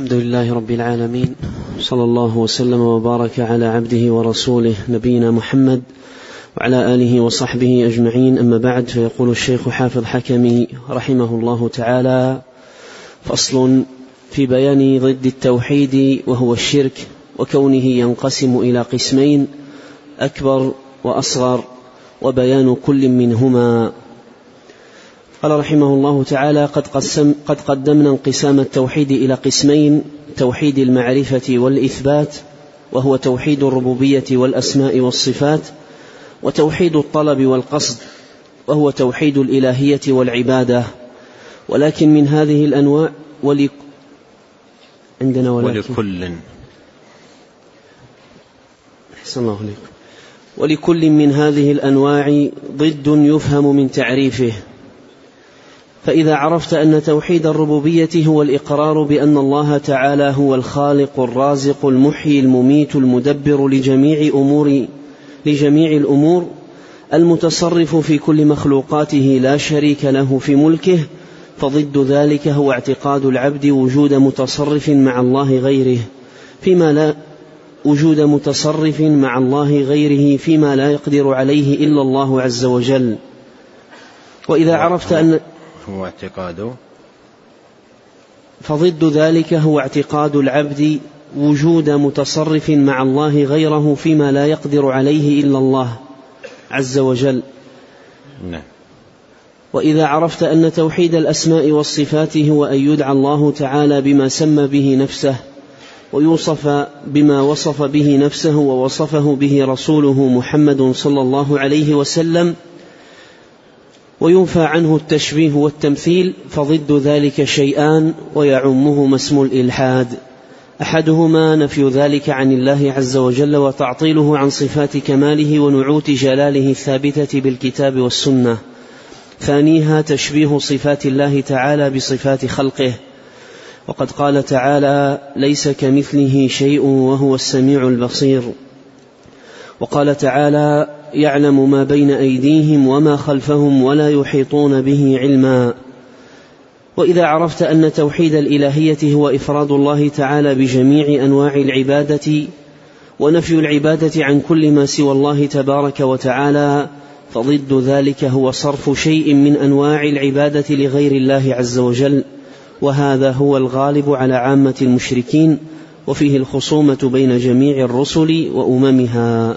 الحمد لله رب العالمين صلى الله وسلم وبارك على عبده ورسوله نبينا محمد وعلى آله وصحبه أجمعين. أما بعد فيقول الشيخ حافظ حكمي رحمه الله تعالى فصل في بيان ضد التوحيد وهو الشرك وكونه ينقسم إلى قسمين أكبر وأصغر وبيان كل منهما. قال رحمه الله تعالى قد, قسم قد قدمنا انقسام التوحيد إلى قسمين توحيد المعرفة والإثبات وهو توحيد الربوبية والأسماء والصفات وتوحيد الطلب والقصد وهو توحيد الإلهية والعبادة. ولكن من هذه الأنواع ولي عندنا ولكن. ولكل. أحسن الله عليكم ولكل من هذه الأنواع ضد يفهم من تعريفه. فإذا عرفت أن توحيد الربوبية هو الإقرار بأن الله تعالى هو الخالق الرازق المحيي المميت المدبر لجميع أمور لجميع الأمور المتصرف في كل مخلوقاته لا شريك له في ملكه فضد ذلك هو اعتقاد العبد وجود متصرف مع الله غيره فيما لا وجود متصرف مع الله غيره فيما لا يقدر عليه إلا الله عز وجل. وإذا عرفت أن هو اعتقاده. فضد ذلك هو اعتقاد العبد وجود متصرف مع الله غيره فيما لا يقدر عليه إلا الله عز وجل. نعم. وإذا عرفت أن توحيد الأسماء والصفات هو أن يدعى الله تعالى بما سمى به نفسه ويوصف بما وصف به نفسه ووصفه به رسوله محمد صلى الله عليه وسلم وينفى عنه التشبيه والتمثيل فضد ذلك شيئان ويعمهما اسم الإلحاد. أحدهما نفي ذلك عن الله عز وجل وتعطيله عن صفات كماله ونعوت جلاله الثابتة بالكتاب والسنة. ثانيها تشبيه صفات الله تعالى بصفات خلقه. وقد قال تعالى ليس كمثله شيء وهو السميع البصير وقال تعالى يعلم ما بين أيديهم وما خلفهم ولا يحيطون به علما. وإذا عرفت أن توحيد الإلهية هو إفراد الله تعالى بجميع أنواع العبادة ونفي العبادة عن كل ما سوى الله تبارك وتعالى فضد ذلك هو صرف شيء من أنواع العبادة لغير الله عز وجل وهذا هو الغالب على عامة المشركين وفيه الخصومة بين جميع الرسل وأممها.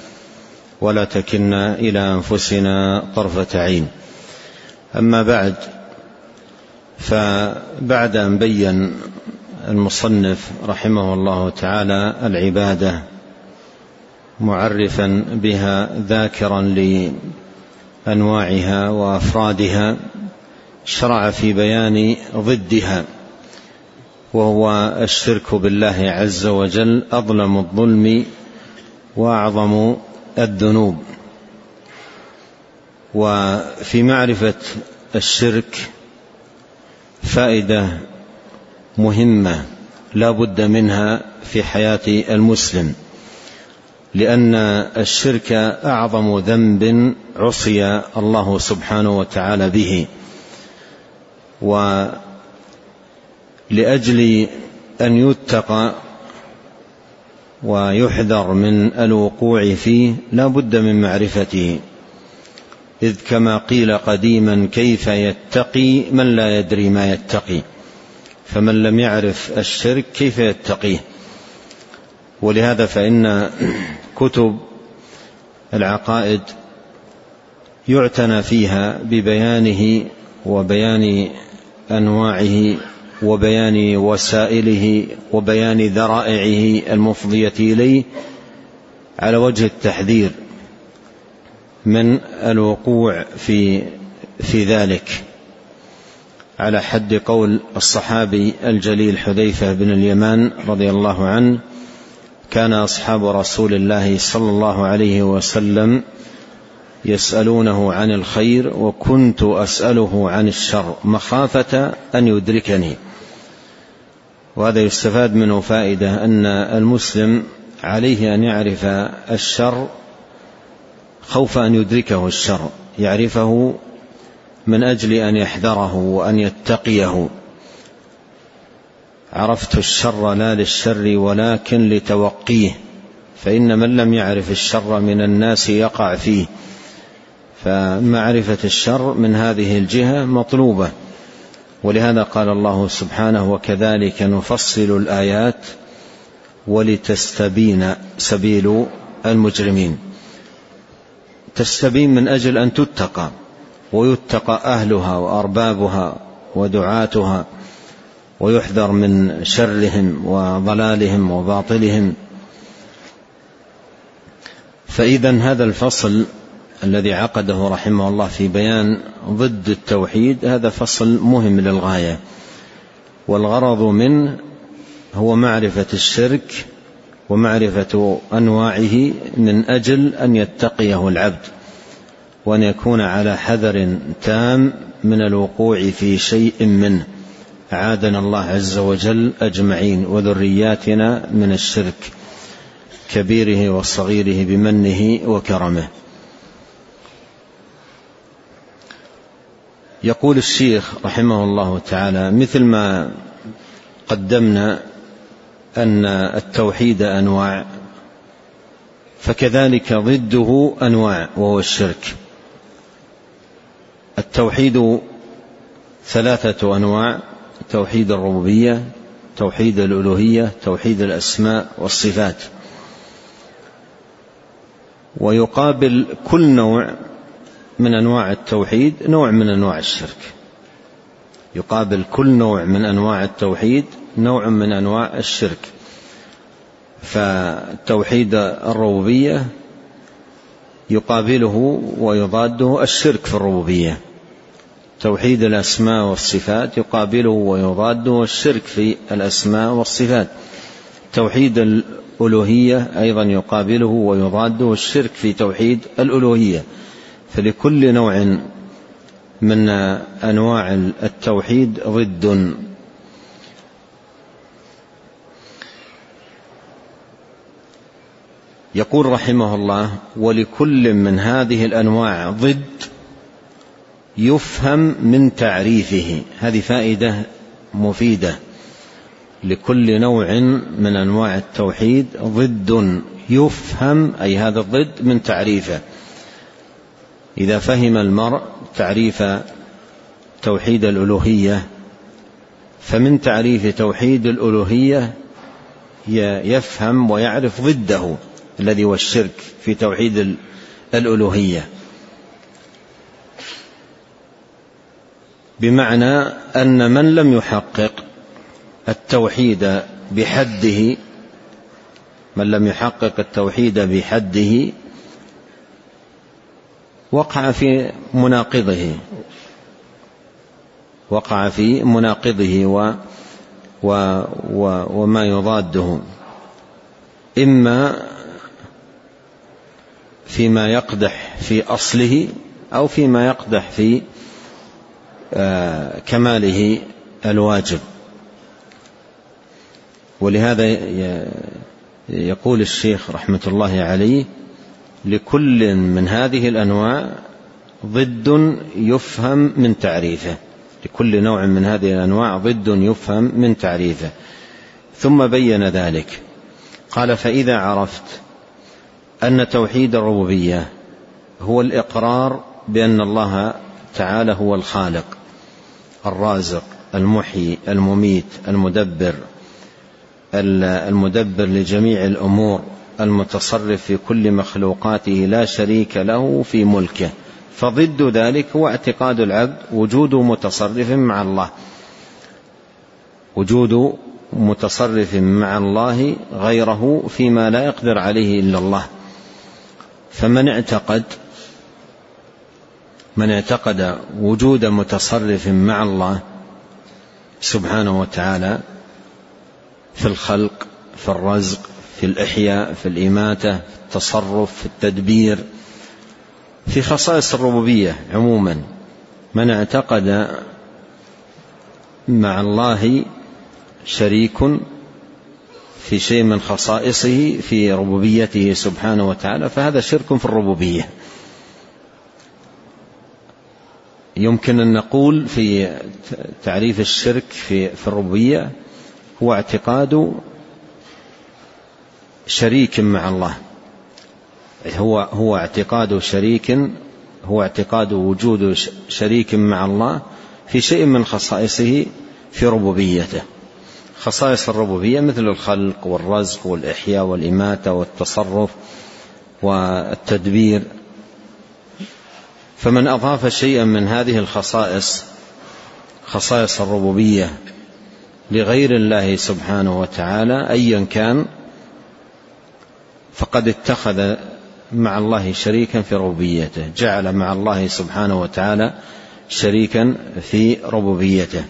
ولا تكلنا إلى أنفسنا طرفة عين. أما بعد فبعد أن بين المصنف رحمه الله تعالى العبادة معرفا بها ذاكرا لأنواعها وأفرادها شرع في بيان ضدها وهو الشرك بالله عز وجل أظلم الظلم وأعظم الذنوب وفي معرفة الشرك فائدة مهمة لا بد منها في حياة المسلم لأن الشرك أعظم ذنب عصي الله سبحانه وتعالى به ولأجل أن يتقى ويحذر من الوقوع فيه لا بد من معرفته. إذ كما قيل قديما كيف يتقي من لا يدري ما يتقي. فمن لم يعرف الشرك كيف يتقيه؟ ولهذا فإن كتب العقائد يعتنى فيها ببيانه وبيان أنواعه وبيان وسائله وبيان ذرائعه المفضية إليه على وجه التحذير من الوقوع في في ذلك. على حد قول الصحابي الجليل حذيفة بن اليمان رضي الله عنه كان أصحاب رسول الله صلى الله عليه وسلم يسألونه عن الخير وكنت أسأله عن الشر مخافة أن يدركني. وهذا يستفاد منه فائدة أن المسلم عليه أن يعرف الشر خوف أن يدركه الشر يعرفه من أجل أن يحذره وأن يتقيه. عرفت الشر لا للشر ولكن لتوقيه فإن من لم يعرف الشر من الناس يقع فيه. فمعرفة الشر من هذه الجهة مطلوبة. ولهذا قال الله سبحانه وكذلك نفصل الآيات ولتستبين سبيل المجرمين. تستبين من أجل أن تتقى ويتقى أهلها وأربابها ودعاتها ويحذر من شرهم وضلالهم وباطلهم. فإذا هذا الفصل الذي عقده رحمه الله في بيان ضد التوحيد هذا فصل مهم للغاية. والغرض منه هو معرفة الشرك ومعرفة أنواعه من أجل أن يتقيه العبد وأن يكون على حذر تام من الوقوع في شيء منه. أعاذنا الله عز وجل أجمعين وذرياتنا من الشرك كبيره وصغيره بمنه وكرمه. يقول الشيخ رحمه الله تعالى مثل ما قدمنا أن التوحيد أنواع فكذلك ضده أنواع وهو الشرك. التوحيد ثلاثة أنواع توحيد الربوبية توحيد الألوهية توحيد الأسماء والصفات. ويقابل كل نوع من أنواع التوحيد نوع من أنواع الشرك. يقابل كل نوع من أنواع التوحيد نوع من أنواع الشرك. فتوحيد الربوبية يقابله ويضاده الشرك في الربوبية. توحيد الأسماء والصفات يقابله ويضاده الشرك في الأسماء والصفات. توحيد الألوهية أيضا يقابله ويضاده الشرك في توحيد الألوهية. فلكل نوع من أنواع التوحيد ضد. يقول رحمه الله ولكل من هذه الأنواع ضد يفهم من تعريفه. هذه فائدة مفيدة. لكل نوع من أنواع التوحيد ضد يفهم أي هذا الضد من تعريفه. إذا فهم المرء تعريف توحيد الألوهية فمن تعريف توحيد الألوهية يفهم ويعرف ضده الذي هو الشرك في توحيد الألوهية. بمعنى أن من لم يحقق التوحيد بحده من لم يحقق التوحيد بحده وقع في مناقضه. وقع في مناقضه و و و وما يضاده. إما فيما يقدح في أصله أو فيما يقدح في آه، كماله الواجب. ولهذا يقول الشيخ رحمة الله عليه لكل من هذه الأنواع ضد يفهم من تعريفه. لكل نوع من هذه الأنواع ضد يفهم من تعريفه. ثم بين ذلك. قال فإذا عرفت أن توحيد الربوبية هو الإقرار بأن الله تعالى هو الخالق الرازق المحيي المميت المدبر المدبر لجميع الأمور المتصرف في كل مخلوقاته لا شريك له في ملكه. فضد ذلك هو اعتقاد العبد وجود متصرف مع الله. وجود متصرف مع الله غيره فيما لا يقدر عليه إلا الله. فمن اعتقد من اعتقد وجود متصرف مع الله سبحانه وتعالى في الخلق في الرزق في الإحياء في الإماتة في التصرف في التدبير. في خصائص الربوبية عموما من اعتقد مع الله شريك في شيء من خصائصه في ربوبيته سبحانه وتعالى فهذا شرك في الربوبية. يمكن أن نقول في تعريف الشرك في في الربوبية هو اعتقاد شريك مع الله. هو هو اعتقاد شريك هو اعتقاد وجود شريك مع الله في شيء من خصائصه في ربوبيته. خصائص الربوبية مثل الخلق والرزق والإحياء والإماتة والتصرف والتدبير. فمن أضاف شيئا من هذه الخصائص خصائص الربوبية لغير الله سبحانه وتعالى أيا كان فقد اتخذ مع الله شريكا في ربوبيته. جعل مع الله سبحانه وتعالى شريكا في ربوبيته.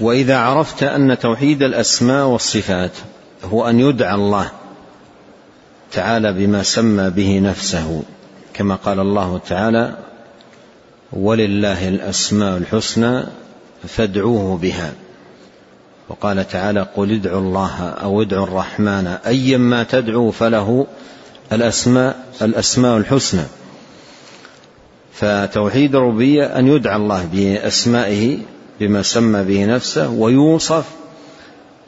وإذا عرفت أن توحيد الأسماء والصفات هو أن يدعى الله تعالى بما سمى به نفسه كما قال الله تعالى ولله الأسماء الحسنى فادعوه بها. وقال تعالى قل ادعوا الله أو ادعوا الرحمن ايا ما تدعوا فله الأسماء الأسماء الحسنى. فتوحيد الربوبية أن يدعى الله بأسمائه بما سمى به نفسه ويوصف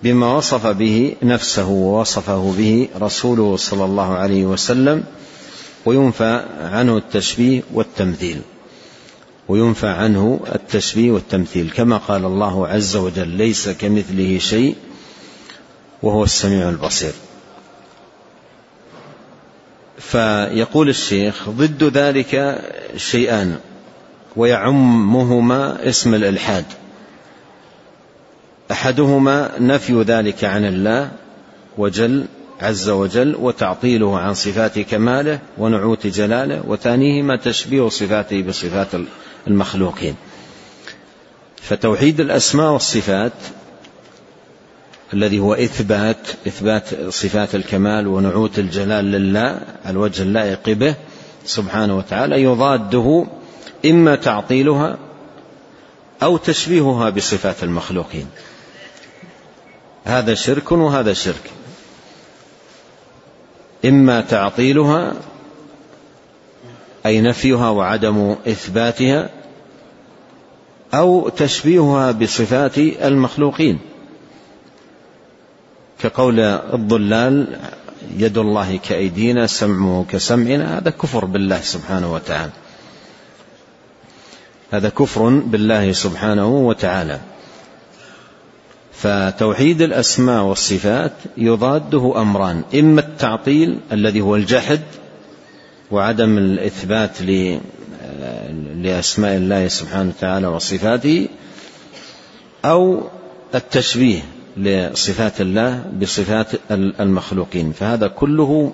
بما وصف به نفسه ووصفه به رسوله صلى الله عليه وسلم وينفى عنه التشبيه والتمثيل. وينفى عنه التشبيه والتمثيل. كما قال الله عز وجل ليس كمثله شيء وهو السميع البصير. فيقول الشيخ ضد ذلك شيئان ويعمهما اسم الإلحاد. أحدهما نفي ذلك عن الله وجل عز وجل وتعطيله عن صفات كماله ونعوت جلاله وثانيهما تشبيه صفاته بصفات المخلوقين. فتوحيد الأسماء والصفات الذي هو إثبات إثبات صفات الكمال ونعوت الجلال لله الوجه اللائق به سبحانه وتعالى يضاده إما تعطيلها أو تشبيهها بصفات المخلوقين. هذا شرك وهذا شرك. إما تعطيلها أي نفيها وعدم إثباتها أو تشبيهها بصفات المخلوقين. كقول الضلال يد الله كأيدينا سمعه كسمعنا هذا كفر بالله سبحانه وتعالى. هذا كفر بالله سبحانه وتعالى. فتوحيد الأسماء والصفات يضاده أمران إما التعطيل الذي هو الجحد وعدم الإثبات لأسماء الله سبحانه وتعالى وصفاته أو التشبيه لصفات الله بصفات المخلوقين. فهذا كله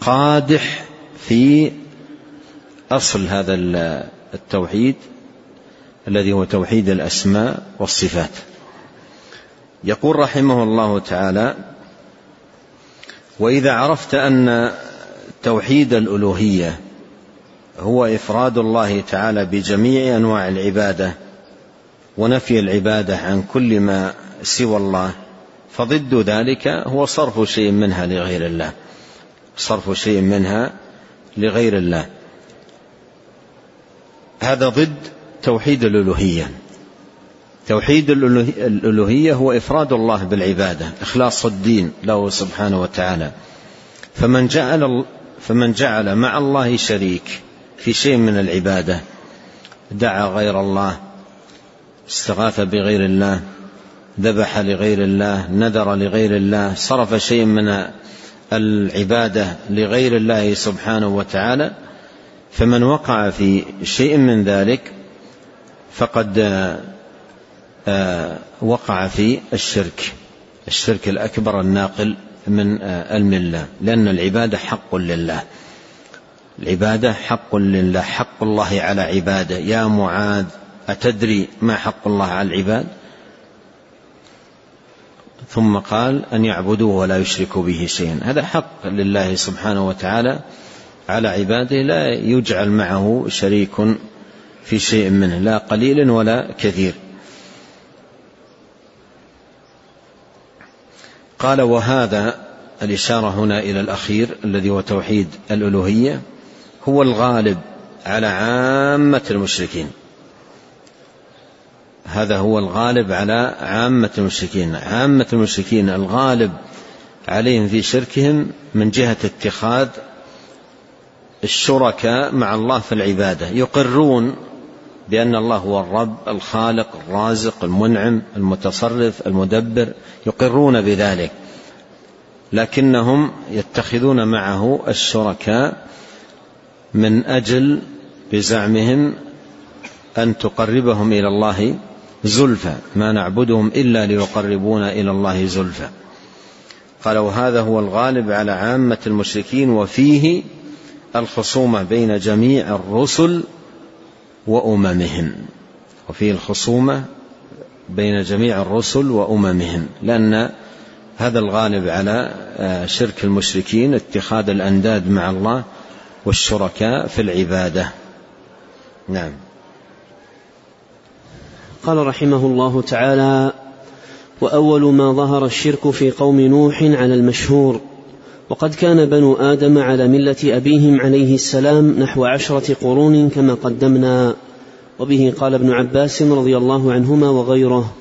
قادح في أصل هذا التوحيد الذي هو توحيد الأسماء والصفات. يقول رحمه الله تعالى وإذا عرفت أن توحيد الالوهيه هو إفراد الله تعالى بجميع أنواع العبادة ونفي العبادة عن كل ما سوى الله. فضد ذلك هو صرف شيء منها لغير الله. صرف شيء منها لغير الله. هذا ضد توحيد الألوهية. توحيد الألوهية هو إفراد الله بالعبادة إخلاص الدين له سبحانه وتعالى. فمن جعل فمن جعل مع الله شريك في شيء من العبادة دعا غير الله استغاث بغير الله ذبح لغير الله نذر لغير الله صرف شيء من العبادة لغير الله سبحانه وتعالى فمن وقع في شيء من ذلك فقد آه، وقع في الشرك الشرك الأكبر الناقل. من آه، الملة لأن العبادة حق لله. العبادة حق لله. حق الله على عباده. يا معاذ أتدري ما حق الله على العباد؟ ثم قال أن يعبدوه ولا يشركوا به شيئا. هذا حق لله سبحانه وتعالى على عباده. لا يجعل معه شريك في شيء منه. لا قليل ولا كثير. قال وهذا الإشارة هنا إلى الأخير الذي هو توحيد الألوهية هو الغالب على عامة المشركين. هذا هو الغالب على عامة المشركين. عامة المشركين الغالب عليهم في شركهم من جهة اتخاذ الشركاء مع الله في العبادة. يقرون بأن الله هو الرب الخالق الرازق المنعم المتصرف المدبر يقرون بذلك. لكنهم يتخذون معه الشركاء من أجل بزعمهم أن تقربهم إلى الله زلفى ما نعبدهم إلا ليقربونا إلى الله زلفى. قال وهذا هو الغالب على عامة المشركين وفيه الخصومة بين جميع الرسل وأممهم. وفيه الخصومة بين جميع الرسل وأممهم لأن هذا الغالب على آه، شرك المشركين اتخاذ الأنداد مع الله والشركاء في العبادة. نعم. قال رحمه الله تعالى وأول ما ظهر الشرك في قوم نوح على المشهور وقد كان بنو آدم على ملة أبيهم عليه السلام نحو عشرة قرون كما قدمنا. وبه قال ابن عباس رضي الله عنهما وغيره.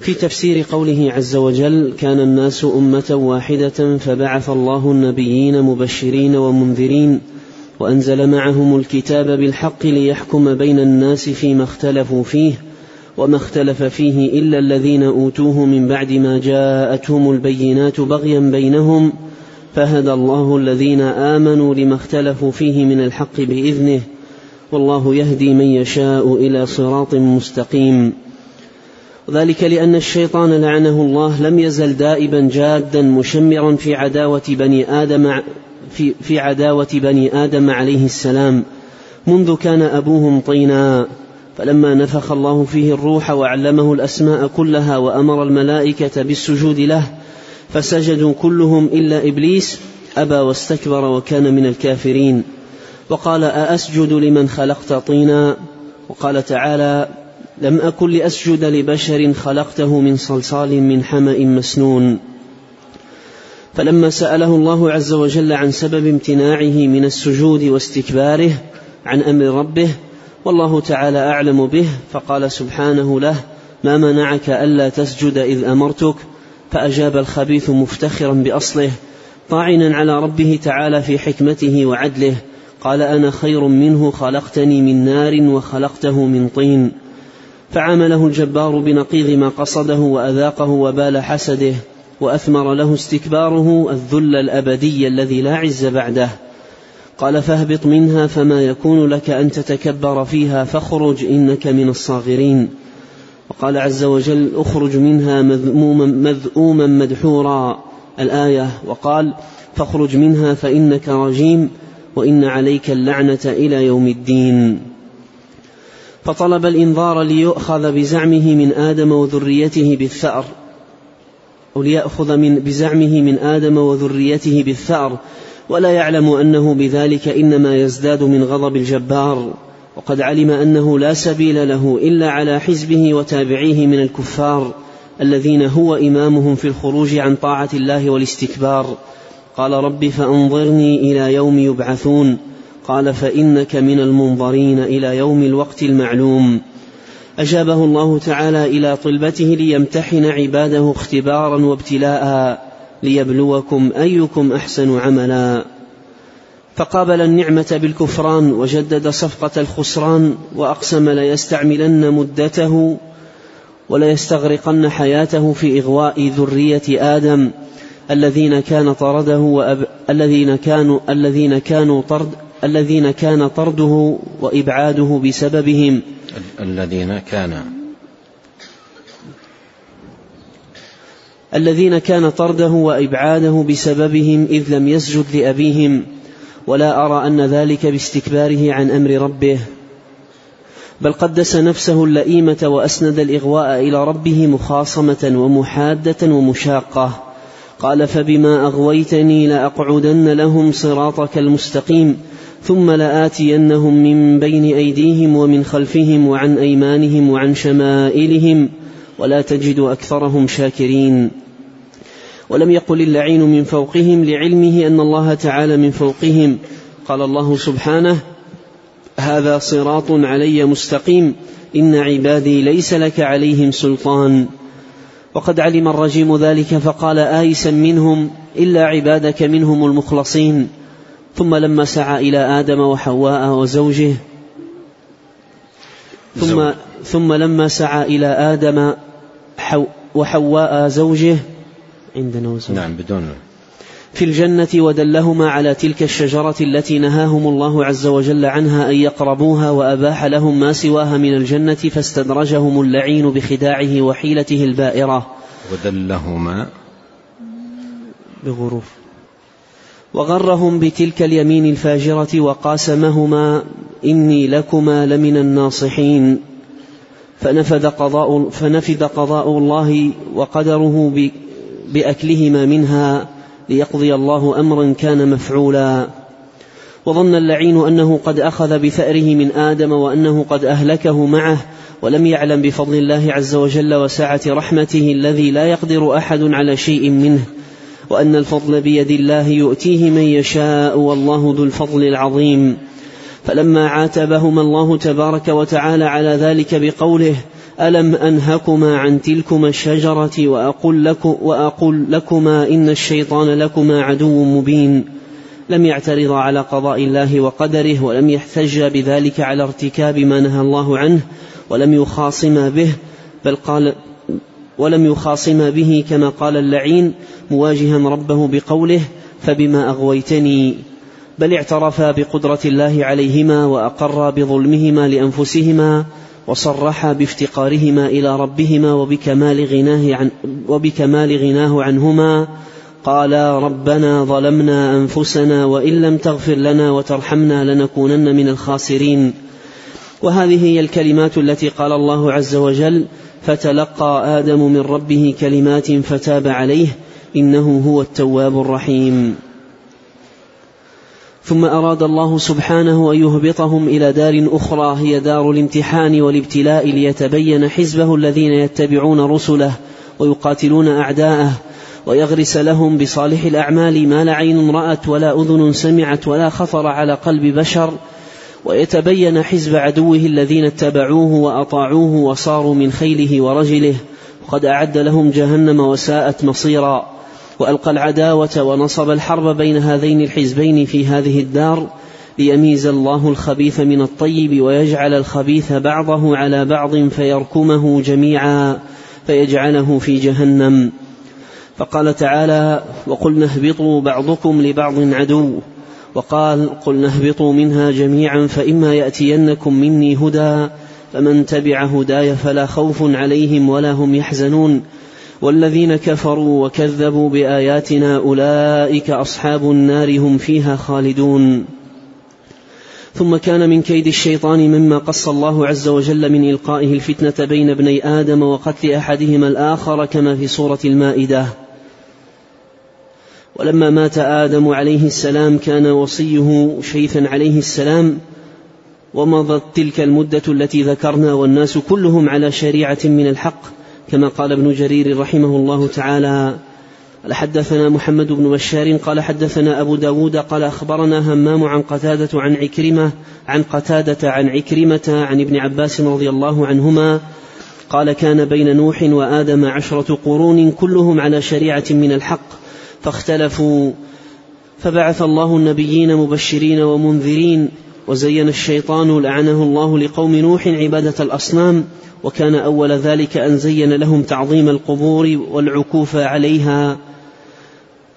في تفسير قوله عز وجل كان الناس أمة واحدة فبعث الله النبيين مبشرين ومنذرين وأنزل معهم الكتاب بالحق ليحكم بين الناس فيما اختلفوا فيه وما اختلف فيه إلا الذين أوتوه من بعد ما جاءتهم البينات بغيا بينهم فهدى الله الذين آمنوا لما اختلفوا فيه من الحق بإذنه والله يهدي من يشاء إلى صراط مستقيم. وذلك لأن الشيطان لعنه الله لم يزل دائبا جادا مشمرا في عداوة بني آدم في, في عداوة بني آدم عليه السلام منذ كان أبوهم طينا فلما نفخ الله فيه الروح وعلمه الأسماء كلها وأمر الملائكة بالسجود له فسجدوا كلهم إلا إبليس أبى واستكبر وكان من الكافرين. وقال أأسجد لمن خلقت طينا؟ وقال تعالى لم أكن لأسجد لبشر خلقته من صلصال من حمأ مسنون. فلما سأله الله عز وجل عن سبب امتناعه من السجود واستكباره عن أمر ربه والله تعالى أعلم به فقال سبحانه له ما منعك ألا تسجد إذ أمرتك؟ فأجاب الخبيث مفتخرا بأصله طاعنا على ربه تعالى في حكمته وعدله قال أنا خير منه خلقتني من نار وخلقته من طين. فعامله الجبار بنقيض ما قصده وأذاقه وبال حسده وأثمر له استكباره الذل الأبدي الذي لا عز بعده. قال فاهبط منها فما يكون لك أن تتكبر فيها فاخرج إنك من الصاغرين. وقال عز وجل اخرج منها مذموما مذءوما مدحورا. الآية وقال فاخرج منها فإنك رجيم وإن عليك اللعنة إلى يوم الدين. فطلب الإنذار ليؤخذ بزعمه من آدم وذريته بالثأر. أو ليأخذ من بزعمه من آدم وذريته بالثأر. ولا يعلم أنه بذلك إنما يزداد من غضب الجبار وقد علم أنه لا سبيل له إلا على حزبه وتابعيه من الكفار الذين هو إمامهم في الخروج عن طاعة الله والاستكبار. قال رب فأنظرني إلى يوم يبعثون. قال فإنك من المنظرين إلى يوم الوقت المعلوم. أجابه الله تعالى إلى طلبته ليمتحن عباده اختبارا وابتلاء. ليبلوكم أيكم أحسن عملا. فقابل النعمة بالكفران وجدد صفقة الخسران وأقسم ليستعملن مدته وليستغرقن حياته في إغواء ذرية آدم الذين كان طرده وأب... الذين كانوا الذين كانوا طرد الذين كان طرده وإبعاده بسببهم. الذين كان الذين كان طرده وإبعاده بسببهم إذ لم يسجد لأبيهم ولا أرى أن ذلك باستكباره عن أمر ربه. بل قدس نفسه اللئيمة وأسند الإغواء إلى ربه مخاصمة ومحادة ومشاقة. قال فبما أغويتني لأقعدن لهم صراطك المستقيم ثم لآتينهم من بين أيديهم ومن خلفهم وعن أيمانهم وعن شمائلهم ولا تجد أكثرهم شاكرين. ولم يقل اللعين من فوقهم لعلمه أن الله تعالى من فوقهم. قال الله سبحانه هذا صراط علي مستقيم. إن عبادي ليس لك عليهم سلطان. وقد علم الرجيم ذلك فقال آيسا منهم إلا عبادك منهم المخلصين. ثم لما سعى إلى آدم وحواء وزوجه ثم ثم لما سعى إلى آدم وحواء زوجه عندنا وزوجه. نعم بدون في الجنة ودلهما على تلك الشجرة التي نهاهم الله عز وجل عنها أن يقربوها وأباح لهم ما سواها من الجنة فاستدرجهم اللعين بخداعه وحيلته البائرة. ودلهما بغروف. وغرهم بتلك اليمين الفاجرة وقاسمهما إني لكما لمن الناصحين. فنفذ قضاء فنفذ قضاء الله وقدره بأكلهما منها ليقضي الله أمرا كان مفعولا. وظن اللعين أنه قد أخذ بثاره من آدم وأنه قد أهلكه معه ولم يعلم بفضل الله عز وجل وسعة رحمته الذي لا يقدر أحد على شيء منه وأن الفضل بيد الله يؤتيه من يشاء والله ذو الفضل العظيم. فلما عاتبهما الله تبارك وتعالى على ذلك بقوله ألم أنهكما عن تلكما الشجرة وأقول, لكم وأقول لكما إن الشيطان لكما عدو مبين. لم يعترض على قضاء الله وقدره ولم يحتج بذلك على ارتكاب ما نهى الله عنه ولم يخاصم به بل قال ولم يخاصم به كما قال اللعين مواجها ربه بقوله فبما أغويتني بل اعترفا بقدرة الله عليهما وأقرا بظلمهما لأنفسهما وصرحا بافتقارهما إلى ربهما وبكمال غناه عن وبكمال غناه عنهما. قالا ربنا ظلمنا أنفسنا وإن لم تغفر لنا وترحمنا لنكونن من الخاسرين. وهذه هي الكلمات التي قال الله عز وجل فتلقى آدم من ربه كلمات فتاب عليه إنه هو التواب الرحيم. ثم أراد الله سبحانه أن يهبطهم إلى دار أخرى هي دار الامتحان والابتلاء ليتبين حزبه الذين يتبعون رسله ويقاتلون أعداءه ويغرس لهم بصالح الأعمال ما لا عين رأت ولا أذن سمعت ولا خطر على قلب بشر ويتبين حزب عدوه الذين اتبعوه وأطاعوه وصاروا من خيله ورجله وقد أعد لهم جهنم وساءت مصيرا. وألقى العداوة ونصب الحرب بين هذين الحزبين في هذه الدار ليميز الله الخبيث من الطيب ويجعل الخبيث بعضه على بعض فيركمه جميعا فيجعله في جهنم. فقال تعالى وقلنا اهبطوا بعضكم لبعض عدو. وقال قلنا اهبطوا منها جميعا فإما يأتينكم مني هدى فمن تبع هداي فلا خوف عليهم ولا هم يحزنون. والذين كفروا وكذبوا بآياتنا أولئك أصحاب النار هم فيها خالدون. ثم كان من كيد الشيطان مما قص الله عز وجل من إلقائه الفتنة بين ابني آدم وقتل أحدهما الآخر كما في سورة المائدة. ولما مات آدم عليه السلام كان وصيه شيثا عليه السلام ومضت تلك المدة التي ذكرنا والناس كلهم على شريعة من الحق. كما قال ابن جرير رحمه الله تعالى حدثنا محمد بن بشار قال حدثنا أبو داود قال أخبرنا همام عن قتادة عن عكرمة عن قتادة عن عكرمة عن ابن عباس رضي الله عنهما قال كان بين نوح وآدم عشرة قرون كلهم على شريعة من الحق فاختلفوا فبعث الله النبيين مبشرين ومنذرين وزين الشيطان لعنه الله لقوم نوح عبادة الأصنام وكان أول ذلك أن زين لهم تعظيم القبور والعكوف عليها.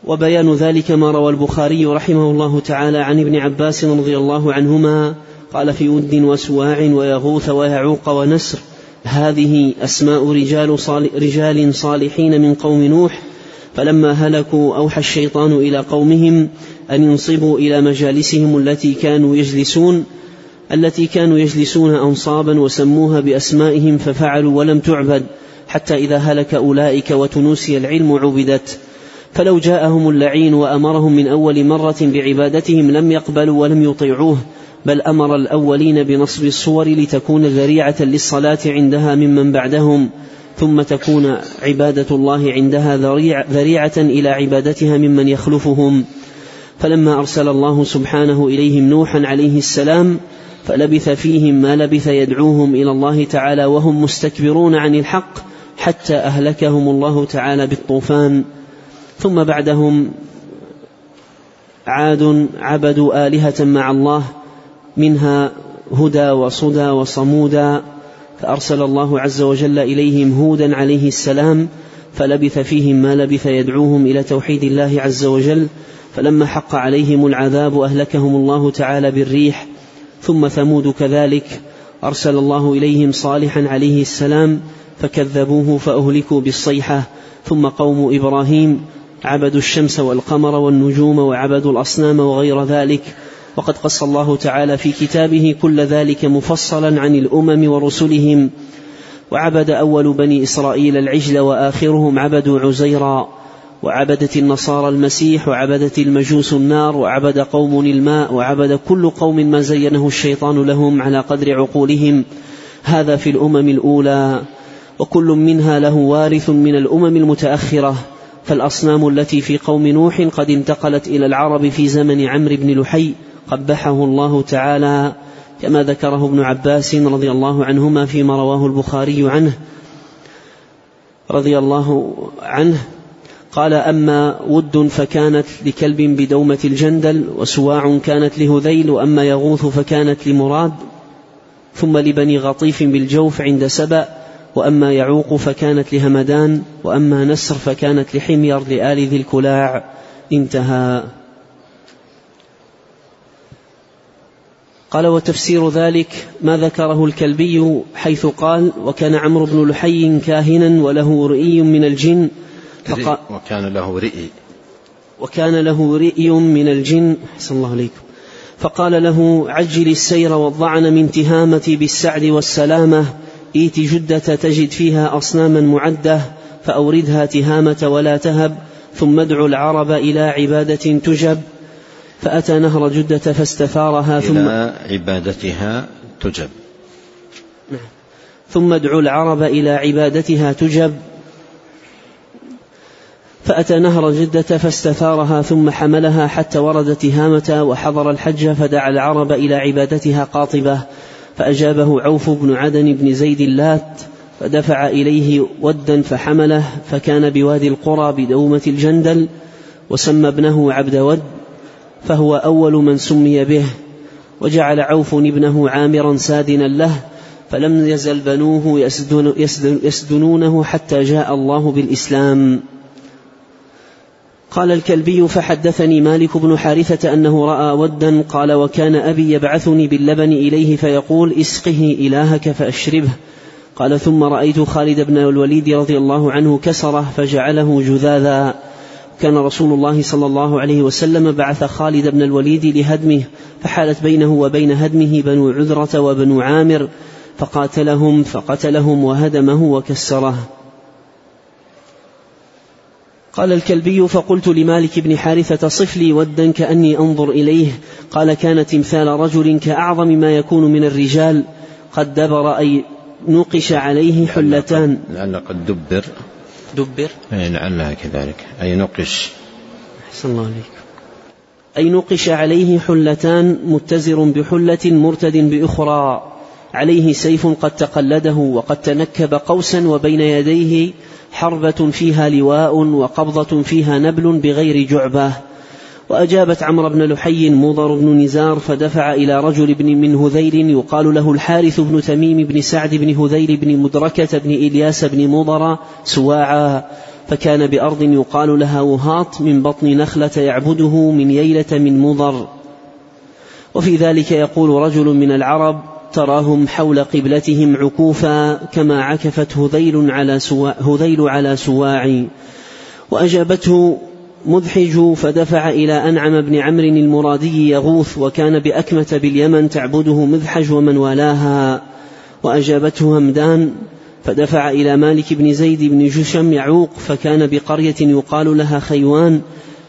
وبيان ذلك ما روى البخاري رحمه الله تعالى عن ابن عباس رضي الله عنهما قال في ود وسواع ويغوث ويعوق ونسر هذه أسماء رجال, رجال صالحين من قوم نوح فلما هلكوا أوحى الشيطان إلى قومهم أن ينصبوا إلى مجالسهم التي كانوا يجلسون التي كانوا يجلسون أنصابا وسموها بأسمائهم ففعلوا ولم تعبد حتى إذا هلك أولئك وتنوسي العلم عبدت. فلو جاءهم اللعين وأمرهم من أول مرة بعبادتهم لم يقبلوا ولم يطيعوه بل أمر الأولين بنصب الصور لتكون ذريعة للصلاة عندها ممن بعدهم. ثم تكون عبادة الله عندها ذريعة إلى عبادتها ممن يخلفهم. فلما أرسل الله سبحانه إليهم نوحا عليه السلام فلبث فيهم ما لبث يدعوهم إلى الله تعالى وهم مستكبرون عن الحق حتى أهلكهم الله تعالى بالطوفان. ثم بعدهم عاد عبدوا آلهة مع الله منها هدى وصدى وصمودا فأرسل الله عز وجل إليهم هودا عليه السلام فلبث فيهم ما لبث يدعوهم إلى توحيد الله عز وجل فلما حق عليهم العذاب أهلكهم الله تعالى بالريح ثم ثمود كذلك أرسل الله إليهم صالحا عليه السلام فكذبوه فأهلكوا بالصيحة ثم قوم إبراهيم عبدوا الشمس والقمر والنجوم وعبدوا الأصنام وغير ذلك وقد قص الله تعالى في كتابه كل ذلك مفصلا عن الأمم ورسلهم وعبد أول بني إسرائيل العجل وآخرهم عبدوا عزيرا وعبدت النصارى المسيح وعبدت المجوس النار وعبد قوم الماء وعبد كل قوم ما زينه الشيطان لهم على قدر عقولهم. هذا في الأمم الأولى وكل منها له وارث من الأمم المتأخرة. فالأصنام التي في قوم نوح قد انتقلت إلى العرب في زمن عمرو بن لحي قبحه الله تعالى كما ذكره ابن عباس رضي الله عنهما فيما رواه البخاري عنه رضي الله عنه قال أما ود فكانت لكلب بدومة الجندل وسواع كانت لهذيل وأما يغوث فكانت لمراد ثم لبني غطيف بالجوف عند سبأ وأما يعوق فكانت لهمدان وأما نسر فكانت لحمير لآل ذي الكلاع. انتهى. قال وتفسير ذلك ما ذكره الكلبي حيث قال وكان عمرو بن لحي كاهنا وله رئي من الجن فقال وكان له رئي. وكان له رئي من الجن أحسن الله عليكم. فقال له عجل السير والضعن من تهامتي بالسعد والسلامة. إيت جدة تجد فيها أصناما معدة فأوردها تهامة ولا تهب ثم ادع العرب إلى عبادة تجب. فأتى نهر جدة فاستثارها ثم إلى عبادتها تجب. نعم. ثم ادعوا العرب إلى عبادتها تجب. فأتى نهر جدة فاستثارها ثم حملها حتى ورد تهامة وحضر الحج فدعا العرب إلى عبادتها قاطبة. فأجابه عوف بن عدن بن زيد اللات فدفع إليه ودا فحمله فكان بوادي القرى بدومة الجندل وسمى ابنه عبد ود فهو أول من سمي به وجعل عوف ابنه عامرا سادنا له فلم يزل بنوه يسدن يسدنونه حتى جاء الله بالإسلام. قال الكلبي فحدثني مالك بن حارثة أنه رأى ودا قال وكان أبي يبعثني باللبن إليه فيقول اسقه إلهك فأشربه قال ثم رأيت خالد بن الوليد رضي الله عنه كسره فجعله جذاذا كان رسول الله صلى الله عليه وسلم بعث خالد بن الوليد لهدمه فحالت بينه وبين هدمه بنو عذرة وبنو عامر فقاتلهم فقتلهم وهدمه وكسره. قال الكلبي فقلت لمالك بن حارثة صف لي ودا كأني أنظر إليه. قال كان تمثال رجل كأعظم ما يكون من الرجال قد دبر أي نقش عليه حلتان. لعل قد دبر. دبر؟ أي لعلها كذلك. أي نقش؟ أحسن الله عليك. أي نقش عليه حلتان متزر بحلة مرتد بأخرى. عليه سيف قد تقلده وقد تنكب قوسا وبين يديه حربة فيها لواء وقبضة فيها نبل بغير جعبة. وأجابت عمرو بن لحي مضر بن نزار فدفع إلى رجل بن من هذيل يقال له الحارث بن تميم بن سعد بن هذيل بن مدركة بن إلياس بن مضر سواعا فكان بأرض يقال لها وهاط من بطن نخلة يعبده من ييلة من مضر. وفي ذلك يقول رجل من العرب تراهم حول قبلتهم عكوفا كما عكفت هذيل على سوا هذيل على سواع. وأجابته مذحج فدفع إلى أنعم بن عمرو المرادي يغوث وكان بأكمة باليمن تعبده مذحج ومن والاها وأجابته همدان فدفع إلى مالك بن زيد بن جشم يعوق فكان بقرية يقال لها خيوان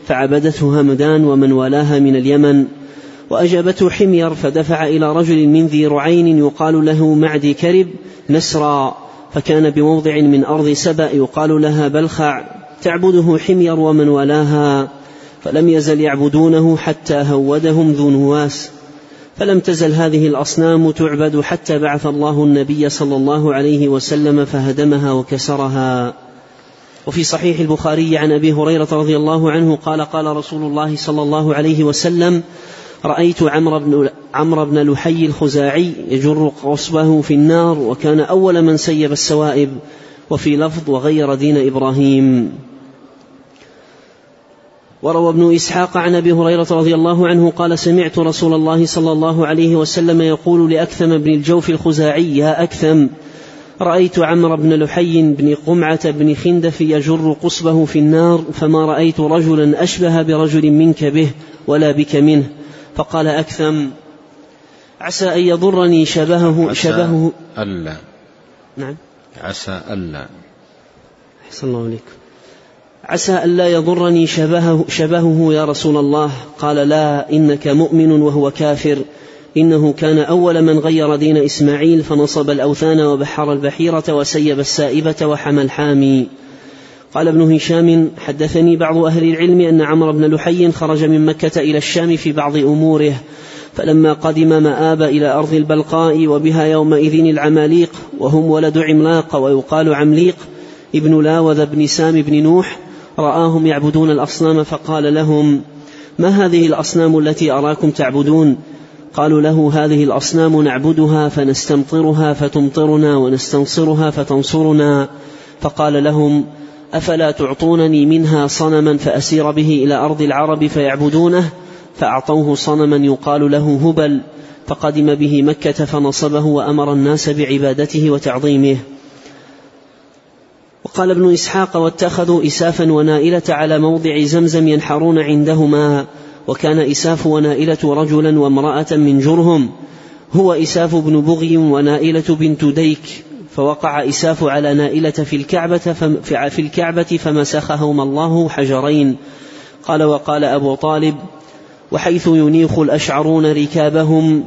فعبدته همدان ومن والاها من اليمن وأجابته حمير فدفع إلى رجل من ذي رعين يقال له معدي كرب نسرا فكان بموضع من أرض سبأ يقال لها بلخع. تعبده حمير ومن ولاها فلم يزل يعبدونه حتى هودهم ذو نواس. فلم تزل هذه الأصنام تعبد حتى بعث الله النبي صلى الله عليه وسلم فهدمها وكسرها. وفي صحيح البخاري عن أبي هريرة رضي الله عنه قال قال رسول الله صلى الله عليه وسلم رأيت عمرو بن عمرو بن لحي الخزاعي يجر قصبه في النار وكان أول من سيب السوائب وفي لفظ وغير دين إبراهيم. وروى ابن إسحاق عن أبي هريرة رضي الله عنه قال سمعت رسول الله صلى الله عليه وسلم يقول لأكثم بن الجوف الخزاعي يا أكثم رأيت عمرو بن لحي بن قمعة بن خندف يجر قصبه في النار فما رأيت رجلا أشبه برجل منك به ولا بك منه. فقال أكثم عسى أن يضرني شبهه عسى شبهه ألا. نعم. عسى ألا. أحسن الله عليكم عسى ألا يضرني شبهه, شبهه يا رسول الله. قال لا إنك مؤمن وهو كافر. إنه كان أول من غير دين إسماعيل فنصب الأوثان وبحر البحيرة وسيب السائبة وحمى الحامي. قال ابن هشام حدثني بعض أهل العلم أن عمرو بن لحي خرج من مكة إلى الشام في بعض أموره. فلما قدم مآب إلى أرض البلقاء وبها يومئذ العماليق وهم ولد عملاق ويقال عمليق ابن لاوذ بن سام بن نوح رآهم يعبدون الأصنام فقال لهم ما هذه الأصنام التي أراكم تعبدون؟ قالوا له هذه الأصنام نعبدها فنستمطرها فتمطرنا ونستنصرها فتنصرنا. فقال لهم أفلا تعطونني منها صنما فأسير به إلى أرض العرب فيعبدونه؟ فأعطوه صنما يقال له هبل فقدم به مكة فنصبه وأمر الناس بعبادته وتعظيمه. وقال ابن إسحاق واتخذوا إسافا ونائلة على موضع زمزم ينحرون عندهما وكان إساف ونائلة رجلا وامرأة من جرهم. هو إساف بن بغي ونائلة بنت ديك. فوقع إساف على نائلة في الكعبة في الكعبة فمسخهما الله حجرين. قال وقال أبو طالب وحيث ينيخ الأشعرون ركابهم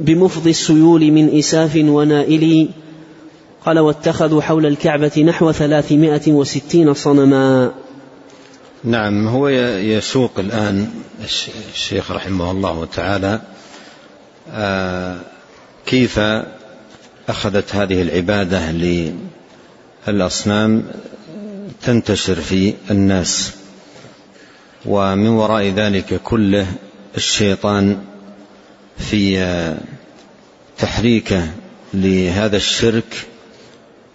بمفض السيول من إساف ونائل قال واتخذوا حول الكعبة نحو ثلاثمائة وستين صنما. نعم هو يسوق الآن الشيخ رحمه الله تعالى آه، كيف أخذت هذه العبادة للأصنام تنتشر في الناس. ومن وراء ذلك كله الشيطان في تحريكه لهذا الشرك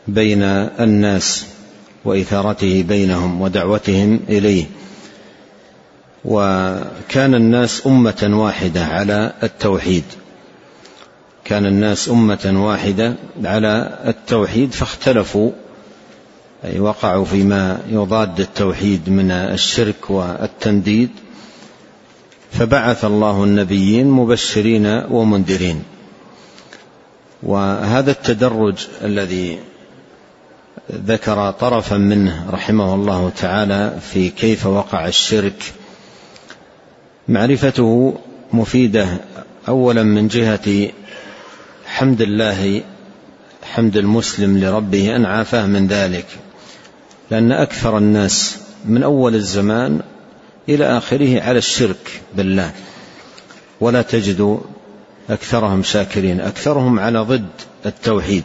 بين الناس وإثارته بينهم ودعوتهم إليه. وكان الناس أمة واحدة على التوحيد. كان الناس أمة واحدة على التوحيد فاختلفوا أي وقعوا فيما يضاد التوحيد من الشرك والتنديد. فبعث الله النبيين مبشرين ومنذرين. وهذا التدرج الذي ذكر طرفا منه رحمه الله تعالى في كيف وقع الشرك. معرفته مفيدة أولا من جهة حمد الله حمد المسلم لربه أن عافاه من ذلك. لأن أكثر الناس من أول الزمان إلى آخره على الشرك بالله. ولا تجد أكثرهم شاكرين أكثرهم على ضد التوحيد.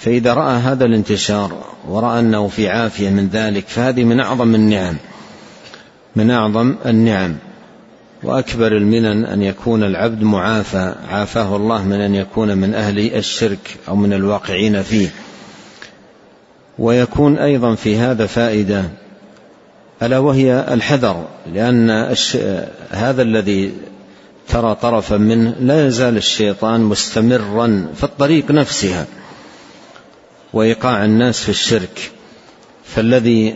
فإذا رأى هذا الانتشار ورأى أنه في عافية من ذلك فهذه من أعظم النعم من أعظم النعم. وأكبر المنن أن يكون العبد معافى عافاه الله من أن يكون من أهل الشرك أو من الواقعين فيه. ويكون أيضا في هذا فائدة ألا وهي الحذر لأن هذا الذي ترى طرفا منه لا يزال الشيطان مستمرا في الطريق نفسها. وإيقاع الناس في الشرك فالذي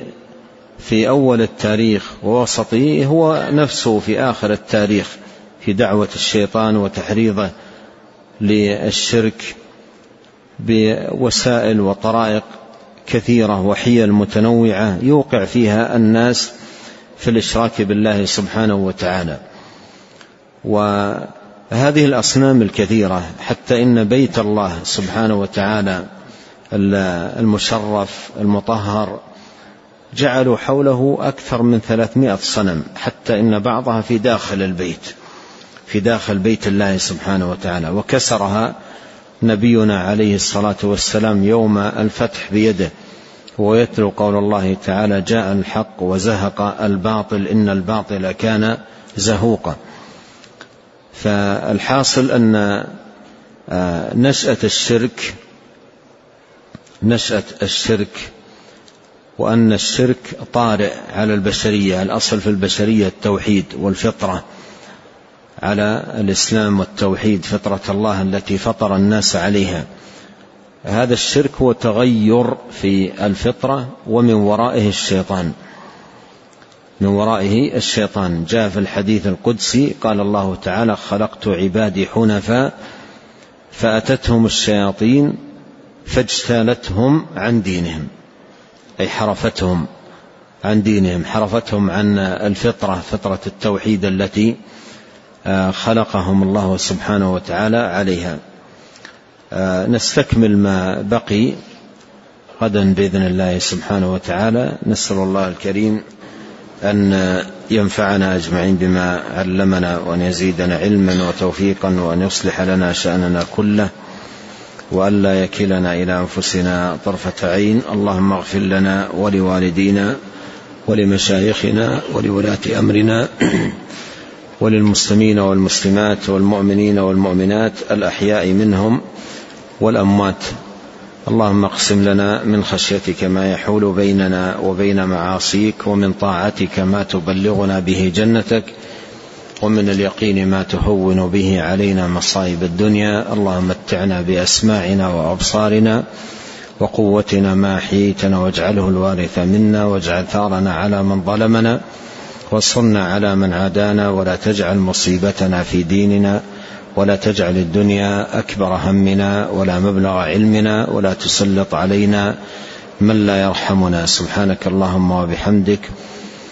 في أول التاريخ ووسطه هو نفسه في آخر التاريخ في دعوة الشيطان وتحريضه للشرك بوسائل وطرائق كثيرة وحيل متنوعة يوقع فيها الناس في الإشراك بالله سبحانه وتعالى. وهذه الأصنام الكثيرة حتى إن بيت الله سبحانه وتعالى المشرف المطهر جعلوا حوله أكثر من ثلاثمائة صنم حتى إن بعضها في داخل البيت في داخل بيت الله سبحانه وتعالى. وكسرها نبينا عليه الصلاة والسلام يوم الفتح بيده. ويتلو قول الله تعالى جاء الحق وزهق الباطل إن الباطل كان زهوقا. فالحاصل أن آه، نشأة الشرك نشأة الشرك وأن الشرك طارئ على البشرية الأصل في البشرية التوحيد والفطرة على الإسلام والتوحيد فطرة الله التي فطر الناس عليها. هذا الشرك هو تغير في الفطرة ومن ورائه الشيطان. من ورائه الشيطان. جاء في الحديث القدسي قال الله تعالى خلقت عبادي حنفاء فأتتهم الشياطين فاجتالتهم عن دينهم أي حرفتهم عن دينهم حرفتهم عن الفطرة فطرة التوحيد التي آه، خلقهم الله سبحانه وتعالى عليها. آه، نستكمل ما بقي غدا بإذن الله سبحانه وتعالى. نسأل الله الكريم أن ينفعنا أجمعين بما علمنا وأن يزيدنا علما وتوفيقا وأن يصلح لنا شأننا كله. وأن لا يكلنا إلى أنفسنا طرفة عين. اللهم اغفر لنا ولوالدينا ولمشايخنا ولولاة أمرنا وللمسلمين والمسلمات والمؤمنين والمؤمنات الأحياء منهم والأموات. اللهم اقسم لنا من خشيتك ما يحول بيننا وبين معاصيك ومن طاعتك ما تبلغنا به جنتك ومن اليقين ما تهون به علينا مصائب الدنيا اللهم متعنا بأسماعنا وأبصارنا وقوتنا ما احييتنا واجعله الوارث منا واجعل ثارنا على من ظلمنا وانصرنا على من عادانا ولا تجعل مصيبتنا في ديننا ولا تجعل الدنيا أكبر همنا ولا مبلغ علمنا ولا تسلط علينا من لا يرحمنا. سبحانك اللهم وبحمدك